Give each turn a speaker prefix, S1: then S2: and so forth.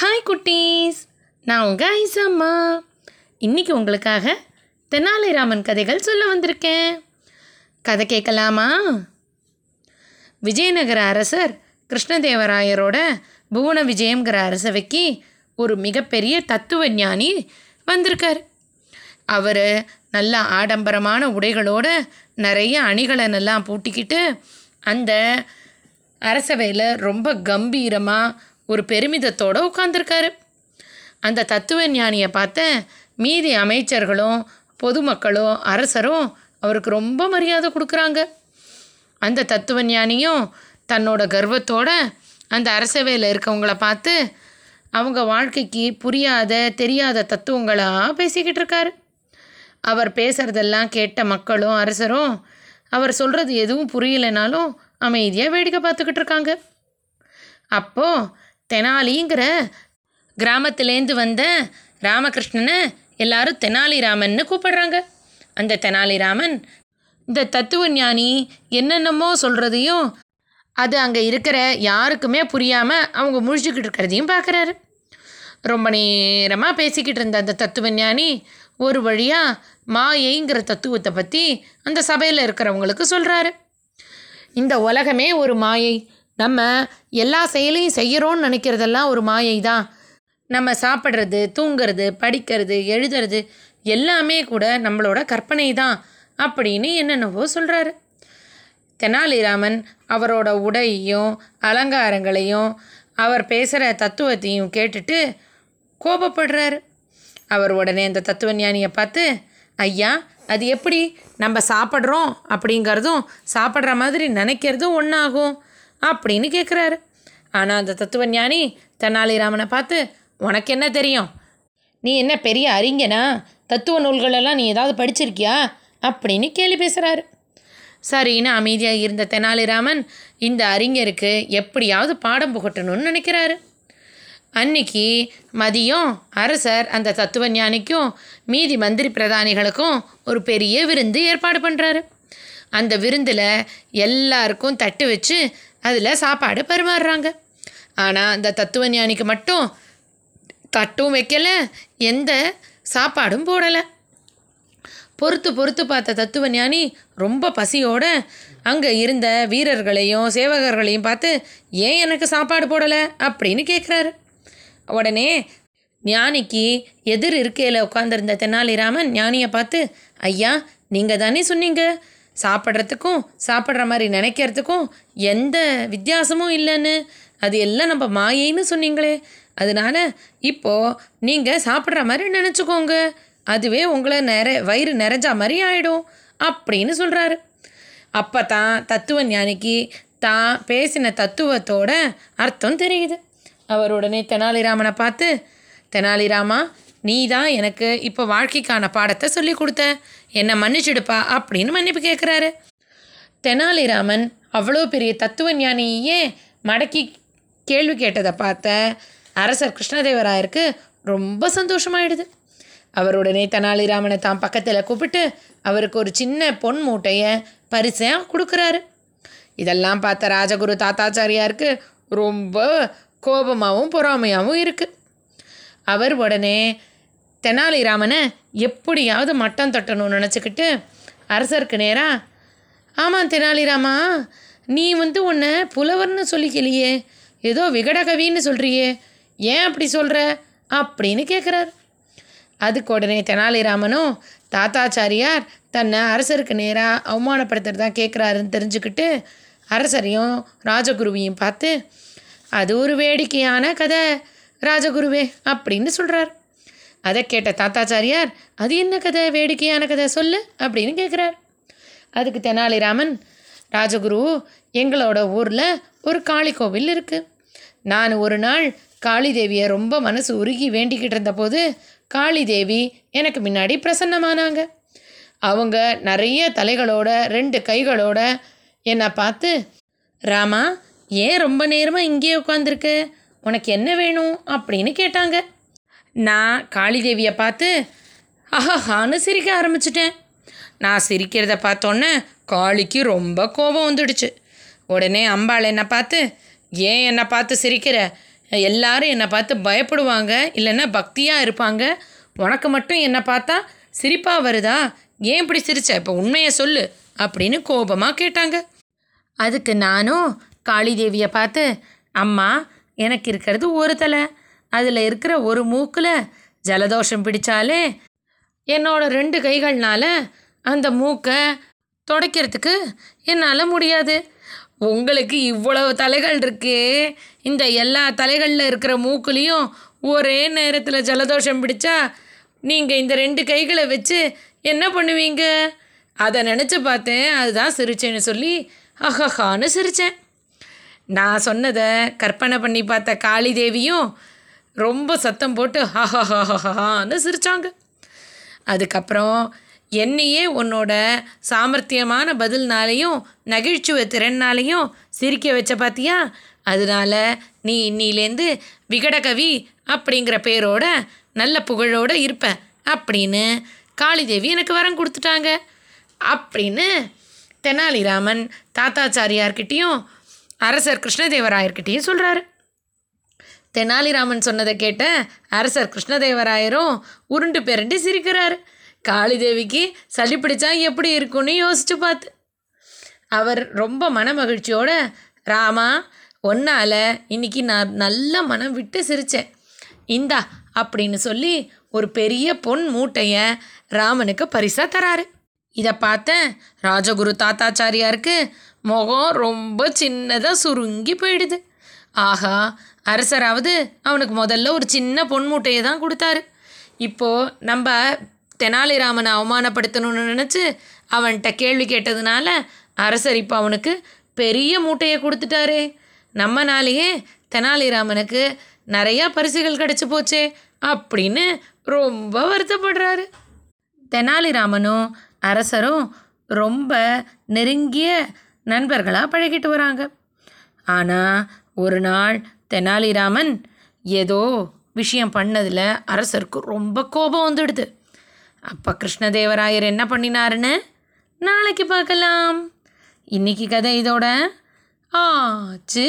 S1: Hi குட்டீஸ். நான் உங்கள் ஐசம்மா இன்னைக்கு உங்களுக்காக தெனாலிராமன் கதைகள் சொல்ல வந்திருக்கேன். கதை கேட்கலாமா? விஜயநகர அரசர் கிருஷ்ணதேவராயரோட புவன விஜயம்ங்கிற அரசவைக்கு ஒரு மிகப்பெரிய தத்துவ ஞானி வந்திருக்கார். அவர் நல்ல ஆடம்பரமான உடைகளோட நிறைய அணிகலனெல்லாம் பூட்டிக்கிட்டு அந்த அரசவையில் ரொம்ப கம்பீரமாக ஒரு பெருமிதத்தோடு உட்காந்துருக்காரு அந்த தத்துவ ஞானியை பார்த்த மீதி அமைச்சர்களும் பொதுமக்களும் அரசரும் அவருக்கு ரொம்ப மரியாதை கொடுக்குறாங்க. அந்த தத்துவ ஞானியும் தன்னோட கர்வத்தோட அந்த அரசவையில் இருக்கவங்கள பார்த்து அவங்க வாழ்க்கைக்கு புரியாத தெரியாத தத்துவங்களாக பேசிக்கிட்டு இருக்காரு. அவர் பேசுகிறதெல்லாம் கேட்ட மக்களும் அரசரும் அவர் சொல்கிறது எதுவும் புரியலைனாலும் அமைதியாக வேடிக்கை பார்த்துக்கிட்டு இருக்காங்க. அப்போது தெனாலிங்கிற கிராமத்துலேருந்து வந்த ராமகிருஷ்ணனை எல்லாரும் தெனாலிராமன்னு கூப்பிடுறாங்க. அந்த தெனாலிராமன் இந்த தத்துவ ஞானி என்னென்னமோ சொல்கிறதையும் அது அங்கே இருக்கிற யாருக்குமே புரியாமல் அவங்க முழிச்சுக்கிட்டு இருக்கிறதையும் பார்க்குறாரு ரொம்ப நேரமாக பேசிக்கிட்டு இருந்த அந்த தத்துவ ஞானி ஒரு வழியாக மாயைங்கிற தத்துவத்தை பற்றி அந்த சபையில் இருக்கிறவங்களுக்கு சொல்கிறாரு இந்த உலகமே ஒரு மாயை நம்ம எல்லா செயலையும் செய்கிறோன்னு நினைக்கிறதெல்லாம் ஒரு மாயை தான் நம்ம சாப்பிட்றது தூங்குறது படிக்கிறது எழுதுறது எல்லாமே கூட நம்மளோட கற்பனை தான் அப்படின்னு என்னென்னவோ சொல்கிறாரு தெனாலிராமன் அவரோட உடையையும் அலங்காரங்களையும் அவர் பேசுகிற தத்துவத்தையும் கேட்டுட்டு கோபப்படுறாரு. அவர் உடனே அந்த தத்துவ ஞானியை பார்த்து ஐயா அது எப்படி? நம்ம சாப்பிட்றோம் அப்படிங்கிறதும் சாப்பிட்ற மாதிரி நினைக்கிறதும் ஒன்றாகும் அப்படின்னு கேட்குறாரு ஆனால் அந்த தத்துவ ஞானி தெனாலிராமனை பார்த்து உனக்கு என்ன தெரியும்? நீ என்ன பெரிய அறிஞனா? தத்துவ நூல்களெல்லாம் நீ ஏதாவது படிச்சிருக்கியா? அப்படின்னு கேள்வி பேசுகிறாரு சரின்னு அமைதியாக இருந்த தெனாலிராமன் இந்த அறிஞருக்கு எப்படியாவது பாடம் புகட்டணும்னு நினைக்கிறாரு. அன்னைக்கு மதியம் அரசர் அந்த தத்துவ ஞானிக்கும் மீதி மந்திரி பிரதானிகளுக்கும் ஒரு பெரிய விருந்து ஏற்பாடு பண்ணுறாரு அந்த விருந்தில் எல்லாருக்கும் தட்டு வச்சு அதில் சாப்பாடு பரிமாறுறாங்க. ஆனால் அந்த தத்துவ ஞானிக்கு மட்டும் தட்டும் வைக்கலை எந்த சாப்பாடும் போடலை. பொறுத்து பொறுத்து பார்த்த தத்துவ ஞானி ரொம்ப பசியோட அங்கே இருந்த வீரர்களையும் சேவகர்களையும் பார்த்து ஏன் எனக்கு சாப்பாடு போடலை? அப்படின்னு கேட்குறாரு உடனே ஞானிக்கு எதிர் இருக்கையில் உட்காந்துருந்த தெனாலிராமன் ஞானியை பார்த்து ஐயா நீங்கள் தானே சொன்னீங்க? சாப்பிட்றதுக்கும் சாப்பிட்ற மாதிரி நினைக்கிறதுக்கும் எந்த வித்தியாசமும் இல்லைன்னு அது எல்லாம் நம்ம மாயைன்னு சொன்னீங்களே. அதனால இப்போது நீங்கள் சாப்பிட்ற மாதிரி நினச்சிக்கோங்க. அதுவே உங்களை நிற வயிறு நிறைஞ்சா மாதிரி ஆகிடும் அப்படின்னு சொல்கிறாரு அப்போ தான் தத்துவ ஞானிக்கு தான் பேசின தத்துவத்தோட அர்த்தம் தெரியுது. அவர் உடனே தெனாலிராமனை பார்த்து தெனாலிராமா நீ தான் எனக்கு இப்போ வாழ்க்கைக்கான பாடத்தை சொல்லி கொடுத்த. என்னை மன்னிச்சிடுப்பா அப்படின்னு மன்னிப்பு கேட்குறாரு தெனாலிராமன் அவ்வளோ பெரிய தத்துவ ஞானியே மடக்கி கேள்வி கேட்டதை பார்த்த அரசர் கிருஷ்ணதேவராயருக்கு ரொம்ப சந்தோஷமாயிடுது. அவருடனே தெனாலிராமனை தான் பக்கத்தில் கூப்பிட்டு அவருக்கு ஒரு சின்ன பொன் மூட்டையை பரிசையாக கொடுக்குறாரு. இதெல்லாம் பார்த்த ராஜகுரு தாத்தாச்சாரியாருக்கு ரொம்ப கோபமாகவும் பொறாமையாகவும் இருக்குது அவர் உடனே தெனாலிராமனை எப்படியாவது மட்டம் தட்டணும்னு நினச்சிக்கிட்டு அரசருக்கு நேராக ஆமாம் தெனாலிராமா நீ வந்து உன்னை புலவர்னு சொல்லிக்கலையே ஏதோ விகடகவின்னு சொல்கிறியே ஏன் அப்படி சொல்கிற அப்படின்னு கேட்குறாரு அதுக்கு உடனே தெனாலிராமனும் தாத்தாச்சாரியார் தன்னை அரசருக்கு நேராக அவமானப்படுத்துகிறதா கேட்குறாருன்னு தெரிஞ்சுக்கிட்டு அரசரையும் ராஜகுருவையும் பார்த்து அது ஒரு வேடிக்கையான கதை ராஜகுருவே அப்படின்னு சொல்கிறார் அதை கேட்ட தாத்தாச்சாரியார் அது என்ன கதை? வேடிக்கையான கதை சொல்லு அப்படின்னு கேட்குறார் அதுக்கு தெனாலிராமன் ராஜகுரு எங்களோட ஊரில் ஒரு காளி கோவில் இருக்குது நான் ஒரு நாள் காளி தேவியை ரொம்ப மனசு உருகி வேண்டிக்கிட்டு இருந்தபோது காளி தேவி எனக்கு முன்னாடி பிரசன்னமானாங்க. அவங்க நிறைய தலைகளோட ரெண்டு கைகளோட என்னை பார்த்து ராமா ஏன் ரொம்ப நேரமாக இங்கேயே உட்காந்துருக்கு உனக்கு என்ன வேணும்? அப்படின்னு கேட்டாங்க. நான் காளிதேவியை பார்த்து அஹஹான்னு சிரிக்க ஆரம்பிச்சிட்டேன். நான் சிரிக்கிறத பார்த்தோன்னே காளிக்கு ரொம்ப கோபம் வந்துடுச்சு. உடனே அம்பாள் என்னை பார்த்து ஏன் என்னை பார்த்து சிரிக்கிற? எல்லாரும் என்னை பார்த்து பயப்படுவாங்க இல்லைன்னா பக்தியாக இருப்பாங்க. உனக்கு மட்டும் என்னை பார்த்தா சிரிப்பாக வருதா? ஏன் இப்படி சிரிச்ச? இப்போ உண்மையை சொல்லு அப்படின்னு கோபமாக கேட்டாங்க. அதுக்கு நானும் காளிதேவியை பார்த்து அம்மா எனக்கு இருக்கிறது ஒரு தலை. அதில் இருக்கிற ஒரு மூக்கில் ஜலதோஷம் பிடிச்சாலே என்னோட ரெண்டு கைகள்னால அந்த மூக்கை துடைக்கிறதுக்கு என்னால் முடியாது. உங்களுக்கு இவ்வளவு தலைகள் இருக்கே. இந்த எல்லா தலைகளில் இருக்கிற மூக்குலேயும் ஒரே நேரத்தில் ஜலதோஷம் பிடிச்சா நீங்கள் இந்த ரெண்டு கைகளை வச்சு என்ன பண்ணுவீங்க? அதை நினச்சி பார்த்தேன். அதுதான் சிரிச்சேன்னு சொல்லி அஹஹான்னு சிரித்தேன் நான் சொன்னதை கற்பனை பண்ணி பார்த்த காளி தேவியும் ரொம்ப சத்தம் போட்டு ஹஹஹஹஹான்னு சிரித்தாங்க அதுக்கப்புறம் என்னையே உன்னோட சாமர்த்தியமான பதில்னாலையும் நகிழ்ச்சுவை திறன்னாலையும் சிரிக்க வச்ச பார்த்தியா அதனால நீ இன்னிலேருந்து விகடகவி அப்படிங்கிற பேரோட நல்ல புகழோடு இருப்ப அப்படின்னு காளிதேவி எனக்கு வரம் கொடுத்துட்டாங்க. அப்படின்னு தெனாலிராமன் தாத்தாச்சாரியார்கிட்டேயும் அரசர் கிருஷ்ணதேவராயர்கிட்டேயும் சொல்கிறாரு தெனாலிராமன் சொன்னதை கேட்ட அரசர் கிருஷ்ணதேவராயரும் உருண்டு பெரண்டு சிரிக்கிறாரு. காளிதேவிக்கு சளி பிடிச்சா எப்படி இருக்கும்னு யோசிச்சு பார்த்து. அவர் ரொம்ப மனமகிழ்ச்சியோட ராமா ஒன்னால் இன்னைக்கு நான் நல்ல மனம் விட்டு சிரித்தேன் இந்தா அப்படின்னு சொல்லி ஒரு பெரிய பொன் மூட்டையை ராமனுக்கு பரிசாக தராரு. இதை பார்த்தேன் ராஜகுரு தாத்தாச்சாரியாருக்கு முகம் ரொம்ப சின்னதாக சுருங்கி போயிடுது. ஆஹா அரசராவது அவனுக்கு முதல்ல ஒரு சின்ன பொன் மூட்டையை தான் கொடுத்தாரு. இப்போது நம்ம தெனாலிராமனை அவமானப்படுத்தணும்னு நினச்சி அவன்கிட்ட கேள்வி கேட்டதுனால அரசர் இப்போ அவனுக்கு பெரிய மூட்டையை கொடுத்துட்டாரே. நம்மனாலேயே தெனாலிராமனுக்கு நிறையா பரிசுகள் கிடச்சி போச்சே அப்படின்னு ரொம்ப வருத்தப்படுறாரு. தெனாலிராமனும் அரசரும் ரொம்ப நெருங்கிய நண்பர்களாக பழகிட்டு வராங்க. ஆனால் ஒரு நாள் தெனாலிராமன் ஏதோ விஷயம் பண்ணதில் அரசருக்கு ரொம்ப கோபம் வந்துடுது. அப்போ கிருஷ்ணதேவராயர் என்ன பண்ணினாருன்னு? நாளைக்கு பார்க்கலாம். இன்னைக்கு கதை இதோட ஆச்சு.